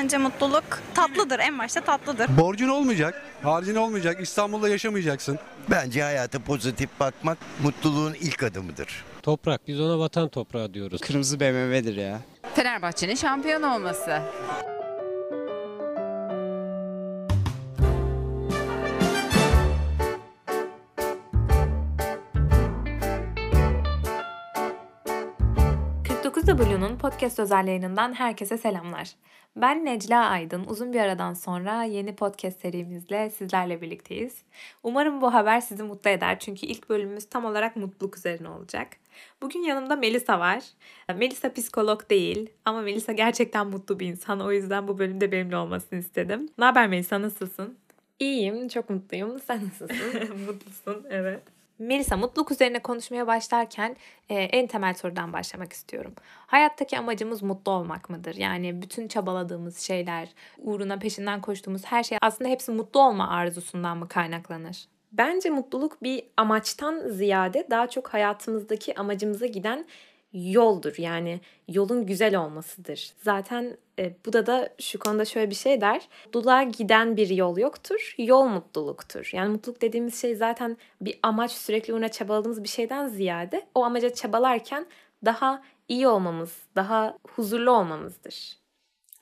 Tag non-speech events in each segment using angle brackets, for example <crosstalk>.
Bence mutluluk tatlıdır. En başta tatlıdır. Borcun olmayacak, harcın olmayacak, İstanbul'da yaşamayacaksın. Bence hayata pozitif bakmak mutluluğun ilk adımıdır. Toprak. Biz ona vatan toprağı diyoruz. Kırmızı BMW'dir ya. Fenerbahçe'nin şampiyon olması. W'nun podcast özel yayınından herkese selamlar. Ben Necla Aydın. Uzun bir aradan sonra yeni podcast serimizle sizlerle birlikteyiz. Umarım bu haber sizi mutlu eder çünkü ilk bölümümüz tam olarak mutluluk üzerine olacak. Bugün yanımda Melisa var. Melisa psikolog değil ama Melisa gerçekten mutlu bir insan. O yüzden bu bölümde benimle olmasını istedim. Ne haber Melisa nasılsın? İyiyim, çok mutluyum. Sen nasılsın? <laughs> Mutlusun, evet. Melisa mutluluk üzerine konuşmaya başlarken e, en temel sorudan başlamak istiyorum. Hayattaki amacımız mutlu olmak mıdır? Yani bütün çabaladığımız şeyler, uğruna peşinden koştuğumuz her şey aslında hepsi mutlu olma arzusundan mı kaynaklanır? Bence mutluluk bir amaçtan ziyade daha çok hayatımızdaki amacımıza giden yoldur. Yani yolun güzel olmasıdır. Zaten e, Buda da şu konuda şöyle bir şey der. Mutluluğa giden bir yol yoktur. Yol mutluluktur. Yani mutluluk dediğimiz şey zaten bir amaç sürekli uğruna çabaladığımız bir şeyden ziyade o amaca çabalarken daha iyi olmamız, daha huzurlu olmamızdır.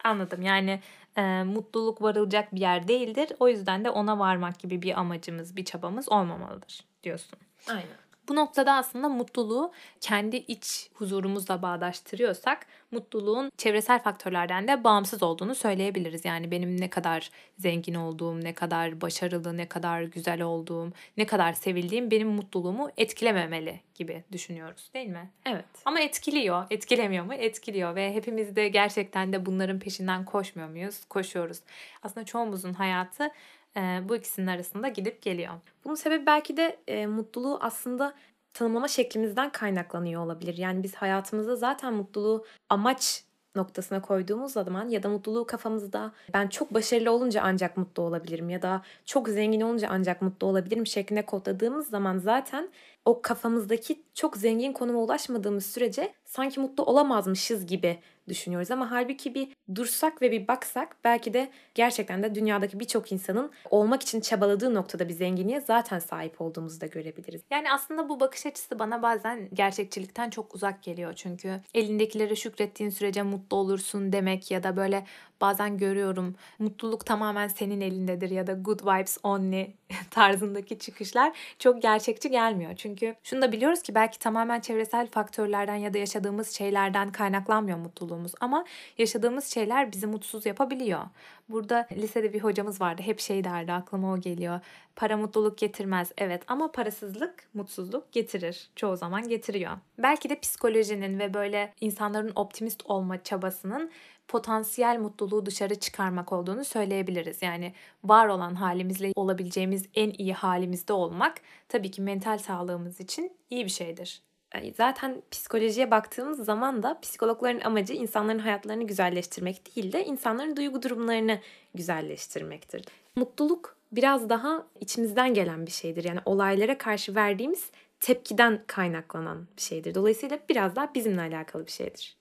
Anladım. Yani e, mutluluk varılacak bir yer değildir. O yüzden de ona varmak gibi bir amacımız, bir çabamız olmamalıdır diyorsun. Aynen. Bu noktada aslında mutluluğu kendi iç huzurumuzla bağdaştırıyorsak mutluluğun çevresel faktörlerden de bağımsız olduğunu söyleyebiliriz. Yani benim ne kadar zengin olduğum, ne kadar başarılı, ne kadar güzel olduğum, ne kadar sevildiğim benim mutluluğumu etkilememeli gibi düşünüyoruz değil mi? Evet. Ama etkiliyor. Etkilemiyor mu? Etkiliyor ve hepimiz de gerçekten de bunların peşinden koşmuyor muyuz? Koşuyoruz. Aslında çoğumuzun hayatı bu ikisinin arasında gidip geliyor. Bunun sebebi belki de e, mutluluğu aslında tanımlama şeklimizden kaynaklanıyor olabilir. Yani biz hayatımızda zaten mutluluğu amaç noktasına koyduğumuz zaman ya da mutluluğu kafamızda ben çok başarılı olunca ancak mutlu olabilirim ya da çok zengin olunca ancak mutlu olabilirim şeklinde kodladığımız zaman zaten o kafamızdaki çok zengin konuma ulaşmadığımız sürece sanki mutlu olamazmışız gibi düşünüyoruz. Ama halbuki bir dursak ve bir baksak belki de gerçekten de dünyadaki birçok insanın olmak için çabaladığı noktada bir zenginliğe zaten sahip olduğumuzu da görebiliriz. Yani aslında bu bakış açısı bana bazen gerçekçilikten çok uzak geliyor. Çünkü elindekilere şükrettiğin sürece mutlu olursun demek ya da böyle bazen görüyorum mutluluk tamamen senin elindedir ya da good vibes only <laughs> tarzındaki çıkışlar çok gerçekçi gelmiyor. Çünkü şunu da biliyoruz ki belki tamamen çevresel faktörlerden ya da yaşadığımız şeylerden kaynaklanmıyor mutluluğumuz ama yaşadığımız şeyler bizi mutsuz yapabiliyor. Burada lisede bir hocamız vardı hep şey derdi aklıma o geliyor. Para mutluluk getirmez evet ama parasızlık mutsuzluk getirir. Çoğu zaman getiriyor. Belki de psikolojinin ve böyle insanların optimist olma çabasının potansiyel mutluluğu dışarı çıkarmak olduğunu söyleyebiliriz. Yani var olan halimizle olabileceğimiz en iyi halimizde olmak tabii ki mental sağlığımız için iyi bir şeydir. Zaten psikolojiye baktığımız zaman da psikologların amacı insanların hayatlarını güzelleştirmek değil de insanların duygu durumlarını güzelleştirmektir. Mutluluk biraz daha içimizden gelen bir şeydir. Yani olaylara karşı verdiğimiz tepkiden kaynaklanan bir şeydir. Dolayısıyla biraz daha bizimle alakalı bir şeydir.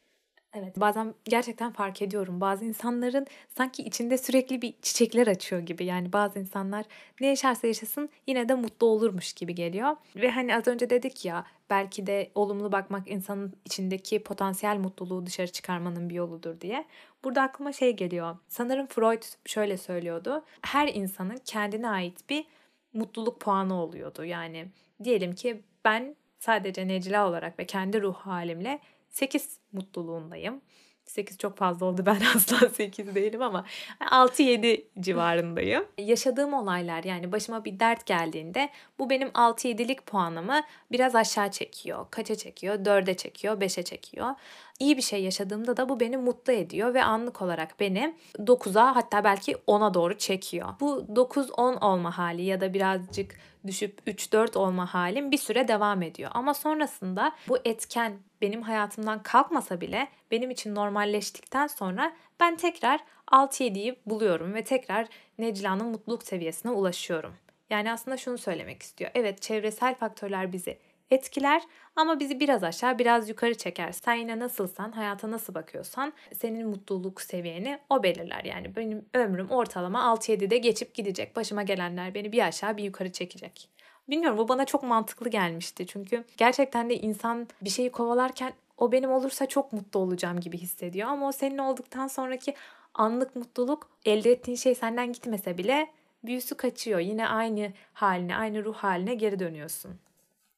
Evet bazen gerçekten fark ediyorum. Bazı insanların sanki içinde sürekli bir çiçekler açıyor gibi. Yani bazı insanlar ne yaşarsa yaşasın yine de mutlu olurmuş gibi geliyor. Ve hani az önce dedik ya belki de olumlu bakmak insanın içindeki potansiyel mutluluğu dışarı çıkarmanın bir yoludur diye. Burada aklıma şey geliyor. Sanırım Freud şöyle söylüyordu. Her insanın kendine ait bir mutluluk puanı oluyordu. Yani diyelim ki ben sadece Necla olarak ve kendi ruh halimle 8 mutluluğundayım. 8 çok fazla oldu ben <laughs> asla 8 değilim ama 6-7 civarındayım. Yaşadığım olaylar yani başıma bir dert geldiğinde bu benim 6-7'lik puanımı biraz aşağı çekiyor. Kaça çekiyor? 4'e çekiyor, 5'e çekiyor. İyi bir şey yaşadığımda da bu beni mutlu ediyor ve anlık olarak beni 9'a hatta belki 10'a doğru çekiyor. Bu 9-10 olma hali ya da birazcık düşüp 3-4 olma halim bir süre devam ediyor. Ama sonrasında bu etken benim hayatımdan kalkmasa bile benim için normalleştikten sonra ben tekrar 6-7'yi buluyorum ve tekrar Necla'nın mutluluk seviyesine ulaşıyorum. Yani aslında şunu söylemek istiyor. Evet çevresel faktörler bizi etkiler ama bizi biraz aşağı biraz yukarı çeker. Sen yine nasılsan, hayata nasıl bakıyorsan senin mutluluk seviyeni o belirler. Yani benim ömrüm ortalama 6-7'de geçip gidecek. Başıma gelenler beni bir aşağı bir yukarı çekecek. Bilmiyorum bu bana çok mantıklı gelmişti. Çünkü gerçekten de insan bir şeyi kovalarken o benim olursa çok mutlu olacağım gibi hissediyor. Ama o senin olduktan sonraki anlık mutluluk elde ettiğin şey senden gitmese bile büyüsü kaçıyor. Yine aynı haline, aynı ruh haline geri dönüyorsun.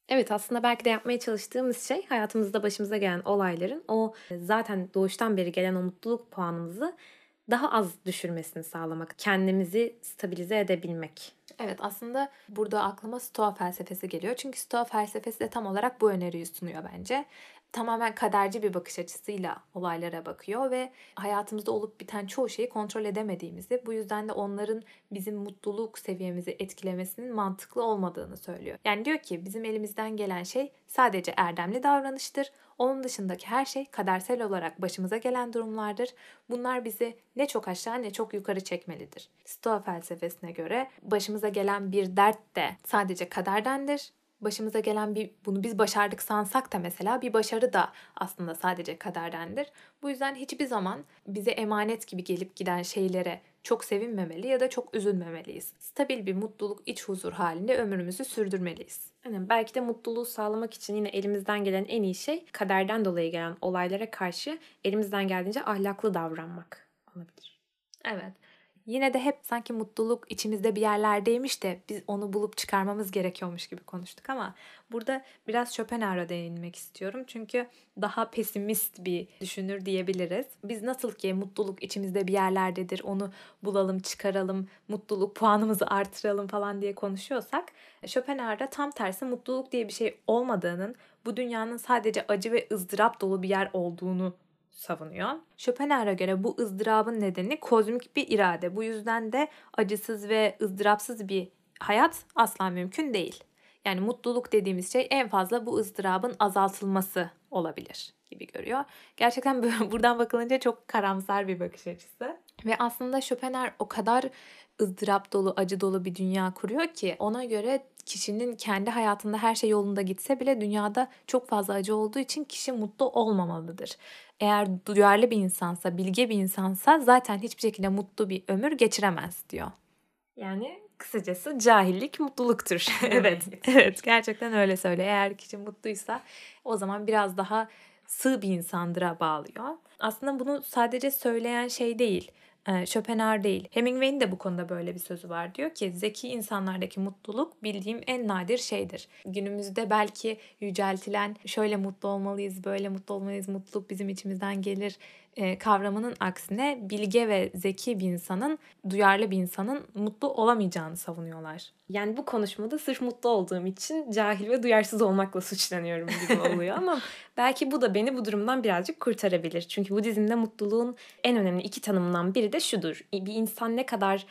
Evet aslında belki de yapmaya çalıştığımız şey hayatımızda başımıza gelen olayların o zaten doğuştan beri gelen o mutluluk puanımızı daha az düşürmesini sağlamak. Kendimizi stabilize edebilmek. Evet aslında burada aklıma Stoa felsefesi geliyor. Çünkü Stoa felsefesi de tam olarak bu öneriyi sunuyor bence. Tamamen kaderci bir bakış açısıyla olaylara bakıyor ve hayatımızda olup biten çoğu şeyi kontrol edemediğimizi, bu yüzden de onların bizim mutluluk seviyemizi etkilemesinin mantıklı olmadığını söylüyor. Yani diyor ki bizim elimizden gelen şey sadece erdemli davranıştır. Onun dışındaki her şey kadersel olarak başımıza gelen durumlardır. Bunlar bizi ne çok aşağı ne çok yukarı çekmelidir. Stoa felsefesine göre başımıza gelen bir dert de sadece kaderdendir. Başımıza gelen bir bunu biz başardık sansak da mesela bir başarı da aslında sadece kaderdendir. Bu yüzden hiçbir zaman bize emanet gibi gelip giden şeylere çok sevinmemeli ya da çok üzülmemeliyiz. Stabil bir mutluluk, iç huzur halinde ömrümüzü sürdürmeliyiz. Yani belki de mutluluğu sağlamak için yine elimizden gelen en iyi şey kaderden dolayı gelen olaylara karşı elimizden geldiğince ahlaklı davranmak olabilir. Evet. Yine de hep sanki mutluluk içimizde bir yerlerdeymiş de biz onu bulup çıkarmamız gerekiyormuş gibi konuştuk ama burada biraz Schopenhauer'a değinmek istiyorum. Çünkü daha pesimist bir düşünür diyebiliriz. Biz nasıl ki mutluluk içimizde bir yerlerdedir, onu bulalım, çıkaralım, mutluluk puanımızı artıralım falan diye konuşuyorsak Schopenhauer'da tam tersi mutluluk diye bir şey olmadığının, bu dünyanın sadece acı ve ızdırap dolu bir yer olduğunu savunuyor. Schopenhauer'a göre bu ızdırabın nedeni kozmik bir irade. Bu yüzden de acısız ve ızdırapsız bir hayat asla mümkün değil. Yani mutluluk dediğimiz şey en fazla bu ızdırabın azaltılması olabilir gibi görüyor. Gerçekten <laughs> buradan bakılınca çok karamsar bir bakış açısı. Ve aslında Schopenhauer o kadar ızdırap dolu, acı dolu bir dünya kuruyor ki ona göre kişinin kendi hayatında her şey yolunda gitse bile dünyada çok fazla acı olduğu için kişi mutlu olmamalıdır. Eğer duyarlı bir insansa, bilge bir insansa zaten hiçbir şekilde mutlu bir ömür geçiremez diyor. Yani kısacası cahillik mutluluktur. <laughs> evet, evet gerçekten öyle söyle. Eğer kişi mutluysa o zaman biraz daha sığ bir insandıra bağlıyor. Aslında bunu sadece söyleyen şey değil. Schopenhauer değil. Hemingway'in de bu konuda böyle bir sözü var. Diyor ki zeki insanlardaki mutluluk bildiğim en nadir şeydir. Günümüzde belki yüceltilen şöyle mutlu olmalıyız, böyle mutlu olmalıyız, mutluluk bizim içimizden gelir kavramının aksine bilge ve zeki bir insanın, duyarlı bir insanın mutlu olamayacağını savunuyorlar. Yani bu konuşmada sırf mutlu olduğum için cahil ve duyarsız olmakla suçlanıyorum gibi <laughs> oluyor ama belki bu da beni bu durumdan birazcık kurtarabilir. Çünkü Budizm'de mutluluğun en önemli iki tanımından biri de şudur. Bir insan ne kadar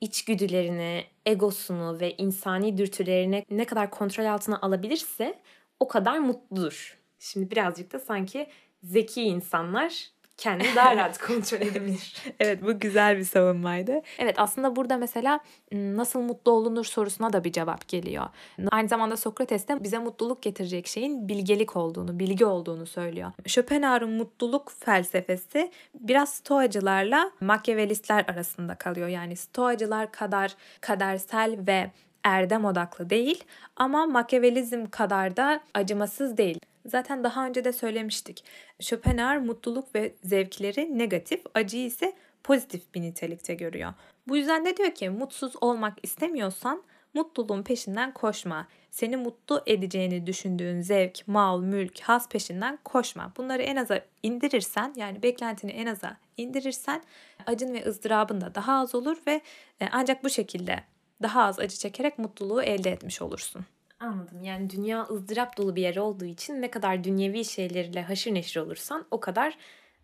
içgüdülerini, egosunu ve insani dürtülerini ne kadar kontrol altına alabilirse o kadar mutludur. Şimdi birazcık da sanki zeki insanlar kendini daha rahat kontrol edebilir. evet bu güzel bir savunmaydı. Evet aslında burada mesela nasıl mutlu olunur sorusuna da bir cevap geliyor. Aynı zamanda Sokrates de bize mutluluk getirecek şeyin bilgelik olduğunu, bilgi olduğunu söylüyor. Schopenhauer'un mutluluk felsefesi biraz stoacılarla makyavelistler arasında kalıyor. Yani stoacılar kadar kadersel ve erdem odaklı değil ama makyavelizm kadar da acımasız değil. Zaten daha önce de söylemiştik. Schopenhauer mutluluk ve zevkleri negatif, acıyı ise pozitif bir nitelikte görüyor. Bu yüzden de diyor ki mutsuz olmak istemiyorsan mutluluğun peşinden koşma. Seni mutlu edeceğini düşündüğün zevk, mal, mülk, has peşinden koşma. Bunları en aza indirirsen yani beklentini en aza indirirsen acın ve ızdırabın da daha az olur ve e, ancak bu şekilde daha az acı çekerek mutluluğu elde etmiş olursun. Anladım. Yani dünya ızdırap dolu bir yer olduğu için ne kadar dünyevi şeylerle haşır neşir olursan o kadar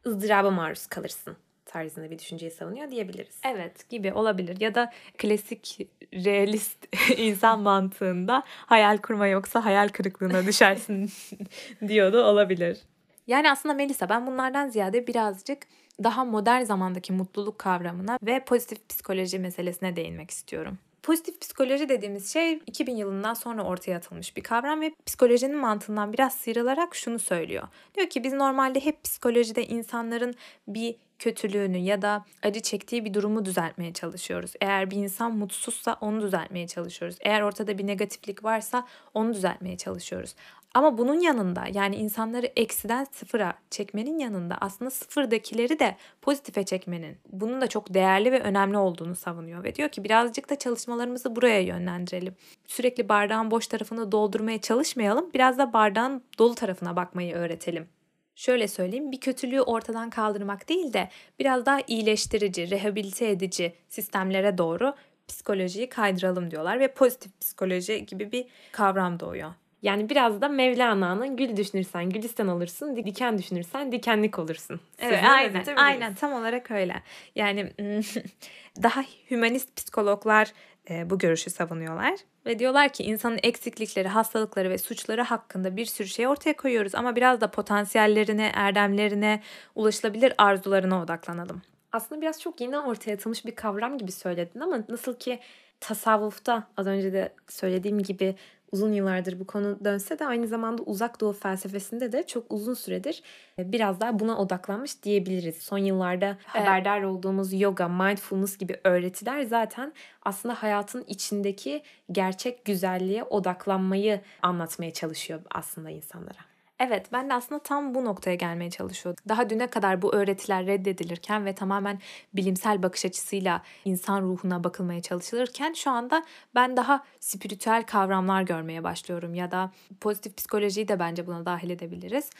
ızdıraba maruz kalırsın tarzında bir düşünceyi savunuyor diyebiliriz. Evet gibi olabilir ya da klasik realist <laughs> insan mantığında hayal kurma yoksa hayal kırıklığına düşersin <laughs> diyordu olabilir. Yani aslında Melisa ben bunlardan ziyade birazcık daha modern zamandaki mutluluk kavramına ve pozitif psikoloji meselesine değinmek istiyorum. Pozitif psikoloji dediğimiz şey 2000 yılından sonra ortaya atılmış bir kavram ve psikolojinin mantığından biraz sıyrılarak şunu söylüyor. Diyor ki biz normalde hep psikolojide insanların bir kötülüğünü ya da acı çektiği bir durumu düzeltmeye çalışıyoruz. Eğer bir insan mutsuzsa onu düzeltmeye çalışıyoruz. Eğer ortada bir negatiflik varsa onu düzeltmeye çalışıyoruz. Ama bunun yanında yani insanları eksiden sıfıra çekmenin yanında aslında sıfırdakileri de pozitife çekmenin bunun da çok değerli ve önemli olduğunu savunuyor ve diyor ki birazcık da çalışmalarımızı buraya yönlendirelim. Sürekli bardağın boş tarafını doldurmaya çalışmayalım. Biraz da bardağın dolu tarafına bakmayı öğretelim. Şöyle söyleyeyim bir kötülüğü ortadan kaldırmak değil de biraz daha iyileştirici, rehabilite edici sistemlere doğru psikolojiyi kaydıralım diyorlar ve pozitif psikoloji gibi bir kavram doğuyor. Yani biraz da Mevlana'nın gül düşünürsen gülistan olursun, diken düşünürsen dikenlik olursun. Evet, aynen, aynen tam olarak öyle. Yani <laughs> daha hümanist psikologlar e, bu görüşü savunuyorlar ve diyorlar ki insanın eksiklikleri, hastalıkları ve suçları hakkında bir sürü şey ortaya koyuyoruz ama biraz da potansiyellerine, erdemlerine, ulaşılabilir arzularına odaklanalım. Aslında biraz çok yeni ortaya atılmış bir kavram gibi söyledin ama nasıl ki tasavvufta az önce de söylediğim gibi uzun yıllardır bu konu dönse de aynı zamanda uzak doğu felsefesinde de çok uzun süredir e, biraz daha buna odaklanmış diyebiliriz. Son yıllarda haberdar olduğumuz yoga, mindfulness gibi öğretiler zaten aslında hayatın içindeki gerçek güzelliğe odaklanmayı anlatmaya çalışıyor aslında insanlara. Evet ben de aslında tam bu noktaya gelmeye çalışıyordum. Daha düne kadar bu öğretiler reddedilirken ve tamamen bilimsel bakış açısıyla insan ruhuna bakılmaya çalışılırken şu anda ben daha spiritüel kavramlar görmeye başlıyorum ya da pozitif psikolojiyi de bence buna dahil edebiliriz.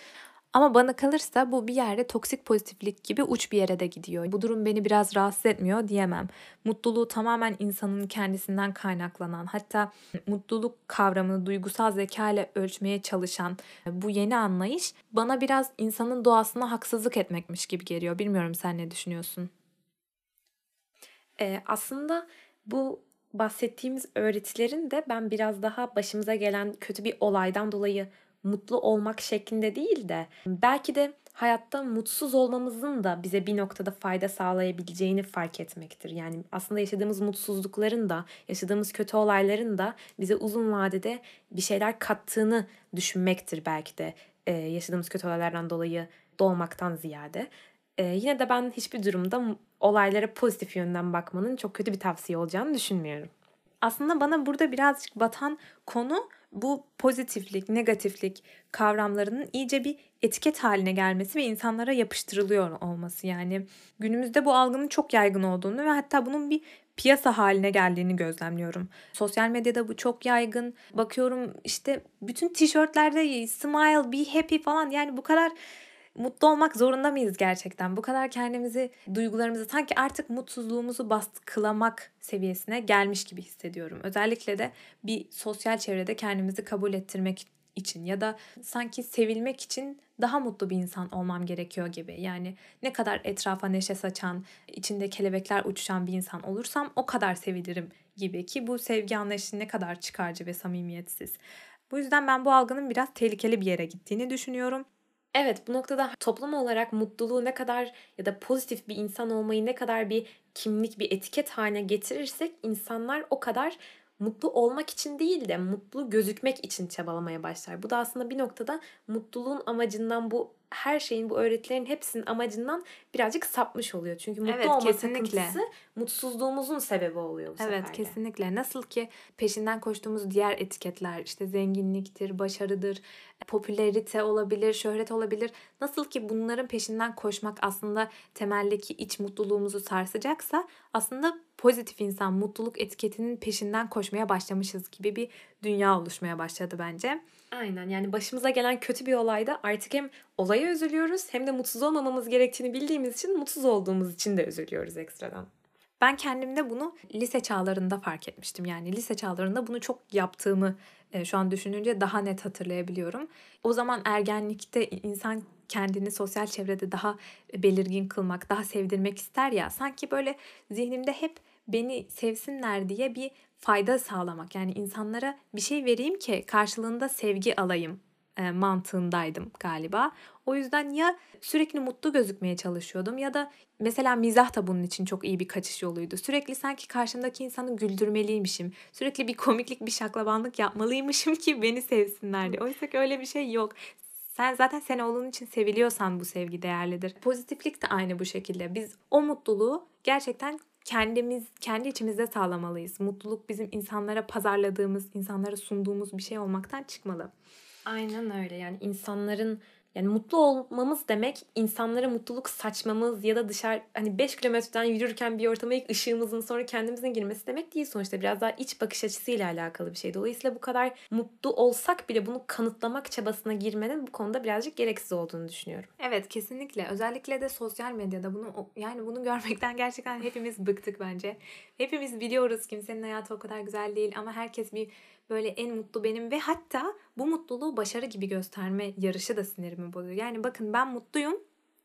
Ama bana kalırsa bu bir yerde toksik pozitiflik gibi uç bir yere de gidiyor. Bu durum beni biraz rahatsız etmiyor diyemem. Mutluluğu tamamen insanın kendisinden kaynaklanan, hatta mutluluk kavramını duygusal zeka ile ölçmeye çalışan bu yeni anlayış bana biraz insanın doğasına haksızlık etmekmiş gibi geliyor. Bilmiyorum sen ne düşünüyorsun? Ee, aslında bu bahsettiğimiz öğretilerin de ben biraz daha başımıza gelen kötü bir olaydan dolayı mutlu olmak şeklinde değil de belki de hayatta mutsuz olmamızın da bize bir noktada fayda sağlayabileceğini fark etmektir. Yani aslında yaşadığımız mutsuzlukların da, yaşadığımız kötü olayların da bize uzun vadede bir şeyler kattığını düşünmektir belki de e, yaşadığımız kötü olaylardan dolayı dolmaktan ziyade. E, yine de ben hiçbir durumda olaylara pozitif yönden bakmanın çok kötü bir tavsiye olacağını düşünmüyorum. Aslında bana burada birazcık batan konu bu pozitiflik, negatiflik kavramlarının iyice bir etiket haline gelmesi ve insanlara yapıştırılıyor olması. Yani günümüzde bu algının çok yaygın olduğunu ve hatta bunun bir piyasa haline geldiğini gözlemliyorum. Sosyal medyada bu çok yaygın. Bakıyorum işte bütün tişörtlerde smile, be happy falan yani bu kadar mutlu olmak zorunda mıyız gerçekten? Bu kadar kendimizi, duygularımızı sanki artık mutsuzluğumuzu baskılamak seviyesine gelmiş gibi hissediyorum. Özellikle de bir sosyal çevrede kendimizi kabul ettirmek için ya da sanki sevilmek için daha mutlu bir insan olmam gerekiyor gibi. Yani ne kadar etrafa neşe saçan, içinde kelebekler uçuşan bir insan olursam o kadar sevilirim gibi ki bu sevgi anlayışı ne kadar çıkarcı ve samimiyetsiz. Bu yüzden ben bu algının biraz tehlikeli bir yere gittiğini düşünüyorum. Evet bu noktada toplum olarak mutluluğu ne kadar ya da pozitif bir insan olmayı ne kadar bir kimlik, bir etiket haline getirirsek insanlar o kadar mutlu olmak için değil de mutlu gözükmek için çabalamaya başlar. Bu da aslında bir noktada mutluluğun amacından bu her şeyin bu öğretilerin hepsinin amacından birazcık sapmış oluyor. Çünkü mutlu Evet, olma kesinlikle. takıntısı mutsuzluğumuzun sebebi oluyor bu Evet sefer de. kesinlikle. Nasıl ki peşinden koştuğumuz diğer etiketler işte zenginliktir, başarıdır, popülerite olabilir, şöhret olabilir. Nasıl ki bunların peşinden koşmak aslında temeldeki iç mutluluğumuzu sarsacaksa aslında pozitif insan mutluluk etiketinin peşinden koşmaya başlamışız gibi bir dünya oluşmaya başladı bence. Aynen yani başımıza gelen kötü bir olayda artık hem olaya üzülüyoruz hem de mutsuz olmamamız gerektiğini bildiğimiz için mutsuz olduğumuz için de üzülüyoruz ekstradan. Ben kendimde bunu lise çağlarında fark etmiştim. Yani lise çağlarında bunu çok yaptığımı e, şu an düşününce daha net hatırlayabiliyorum. O zaman ergenlikte insan kendini sosyal çevrede daha belirgin kılmak, daha sevdirmek ister ya. Sanki böyle zihnimde hep beni sevsinler diye bir fayda sağlamak. Yani insanlara bir şey vereyim ki karşılığında sevgi alayım e, mantığındaydım galiba. O yüzden ya sürekli mutlu gözükmeye çalışıyordum ya da mesela mizah da bunun için çok iyi bir kaçış yoluydu. Sürekli sanki karşımdaki insanı güldürmeliymişim. Sürekli bir komiklik, bir şaklabanlık yapmalıymışım ki beni sevsinler diye. Oysa ki öyle bir şey yok. Sen zaten sen olduğun için seviliyorsan bu sevgi değerlidir. Pozitiflik de aynı bu şekilde. Biz o mutluluğu gerçekten kendimiz kendi içimizde sağlamalıyız. Mutluluk bizim insanlara pazarladığımız, insanlara sunduğumuz bir şey olmaktan çıkmalı. Aynen öyle yani insanların yani mutlu olmamız demek insanlara mutluluk saçmamız ya da dışarı hani 5 kilometreden yürürken bir ortama ilk ışığımızın sonra kendimizin girmesi demek değil sonuçta biraz daha iç bakış açısıyla alakalı bir şey. Dolayısıyla bu kadar mutlu olsak bile bunu kanıtlamak çabasına girmenin bu konuda birazcık gereksiz olduğunu düşünüyorum. Evet kesinlikle. Özellikle de sosyal medyada bunu yani bunu görmekten <laughs> gerçekten hepimiz bıktık bence. Hepimiz biliyoruz kimsenin hayatı o kadar güzel değil ama herkes bir böyle en mutlu benim ve hatta bu mutluluğu başarı gibi gösterme yarışı da sinirimi bozuyor. Yani bakın ben mutluyum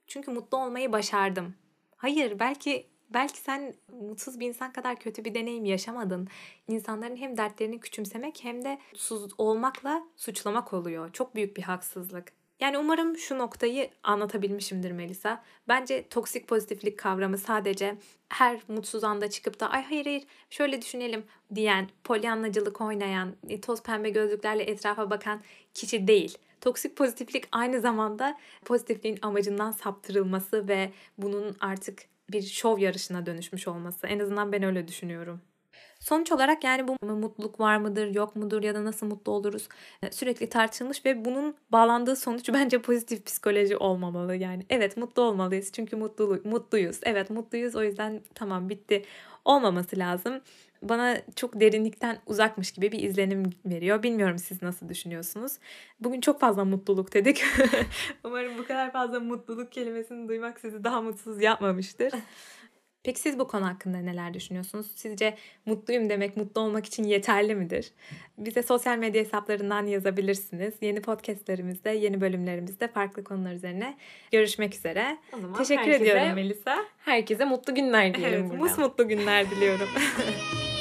çünkü mutlu olmayı başardım. Hayır belki belki sen mutsuz bir insan kadar kötü bir deneyim yaşamadın. İnsanların hem dertlerini küçümsemek hem de mutsuz olmakla suçlamak oluyor. Çok büyük bir haksızlık. Yani umarım şu noktayı anlatabilmişimdir Melisa. Bence toksik pozitiflik kavramı sadece her mutsuz anda çıkıp da ay hayır hayır şöyle düşünelim diyen, polyanlacılık oynayan, e, toz pembe gözlüklerle etrafa bakan kişi değil. Toksik pozitiflik aynı zamanda pozitifliğin amacından saptırılması ve bunun artık bir şov yarışına dönüşmüş olması. En azından ben öyle düşünüyorum. Sonuç olarak yani bu mutluluk var mıdır, yok mudur ya da nasıl mutlu oluruz e, sürekli tartışılmış ve bunun bağlandığı sonuç <laughs> bence pozitif psikoloji olmamalı. Yani evet mutlu olmalıyız çünkü mutlu, mutluyuz. Evet mutluyuz o yüzden tamam bitti olmaması lazım. Bana çok derinlikten uzakmış gibi bir izlenim veriyor. Bilmiyorum siz nasıl düşünüyorsunuz. Bugün çok fazla mutluluk dedik. <laughs> Umarım bu kadar fazla mutluluk kelimesini duymak sizi daha mutsuz yapmamıştır. Peki siz bu konu hakkında neler düşünüyorsunuz? Sizce mutluyum demek mutlu olmak için yeterli midir? Bize sosyal medya hesaplarından yazabilirsiniz. Yeni podcastlerimizde, yeni bölümlerimizde farklı konular üzerine görüşmek üzere. O zaman Teşekkür herkese- ediyorum Melisa. Herkese mutlu günler diyelim Evet, buradan. mus mutlu günler diliyorum. <laughs>